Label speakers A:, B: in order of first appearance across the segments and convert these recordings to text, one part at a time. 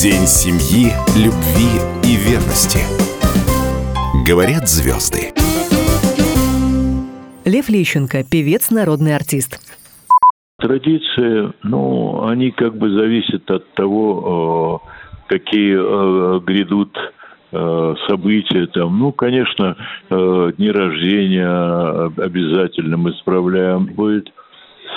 A: День семьи, любви и верности. Говорят звезды.
B: Лев Лещенко, певец, народный артист.
C: Традиции, ну, они как бы зависят от того, э, какие э, грядут э, события там. Ну, конечно, дни рождения обязательно мы справляем. Будет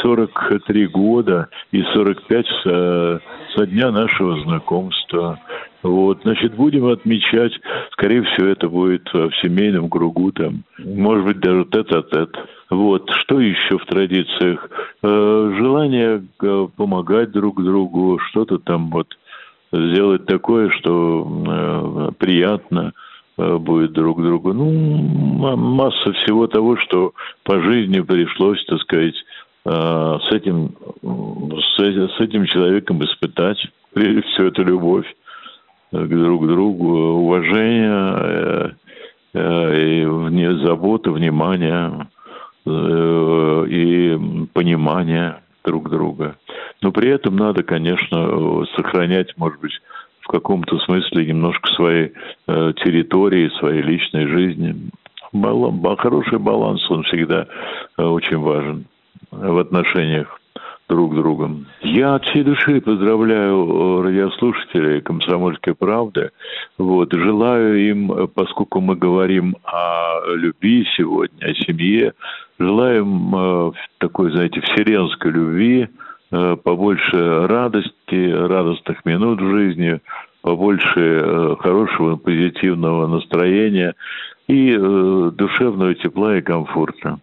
C: 43 года и 45 со, со дня нашего знакомства. Вот, значит, будем отмечать, скорее всего, это будет в семейном кругу, там, может быть, даже тет-а-тет. Вот, что еще в традициях? Э, желание э, помогать друг другу, что-то там вот сделать такое, что э, приятно э, будет друг другу. Ну, масса всего того, что по жизни пришлось, так сказать, Э, с этим, с, с этим человеком испытать, прежде всего, это любовь э, к друг другу, уважение э, и забота, внимание и понимание друг друга. Но при этом надо, конечно, сохранять, может быть, в каком-то смысле немножко своей территории, своей личной жизни. Баланс, хороший баланс, он всегда очень важен в отношениях друг другом. Я от всей души поздравляю э, радиослушателей «Комсомольской правды». Вот, желаю им, поскольку мы говорим о любви сегодня, о семье, желаем э, такой, знаете, вселенской любви, э, побольше радости, радостных минут в жизни, побольше хорошего, позитивного настроения и душевного тепла и комфорта.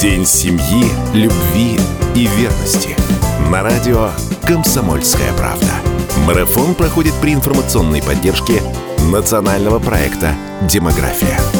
A: День семьи, любви и верности. На радио «Комсомольская правда». Марафон проходит при информационной поддержке национального проекта «Демография».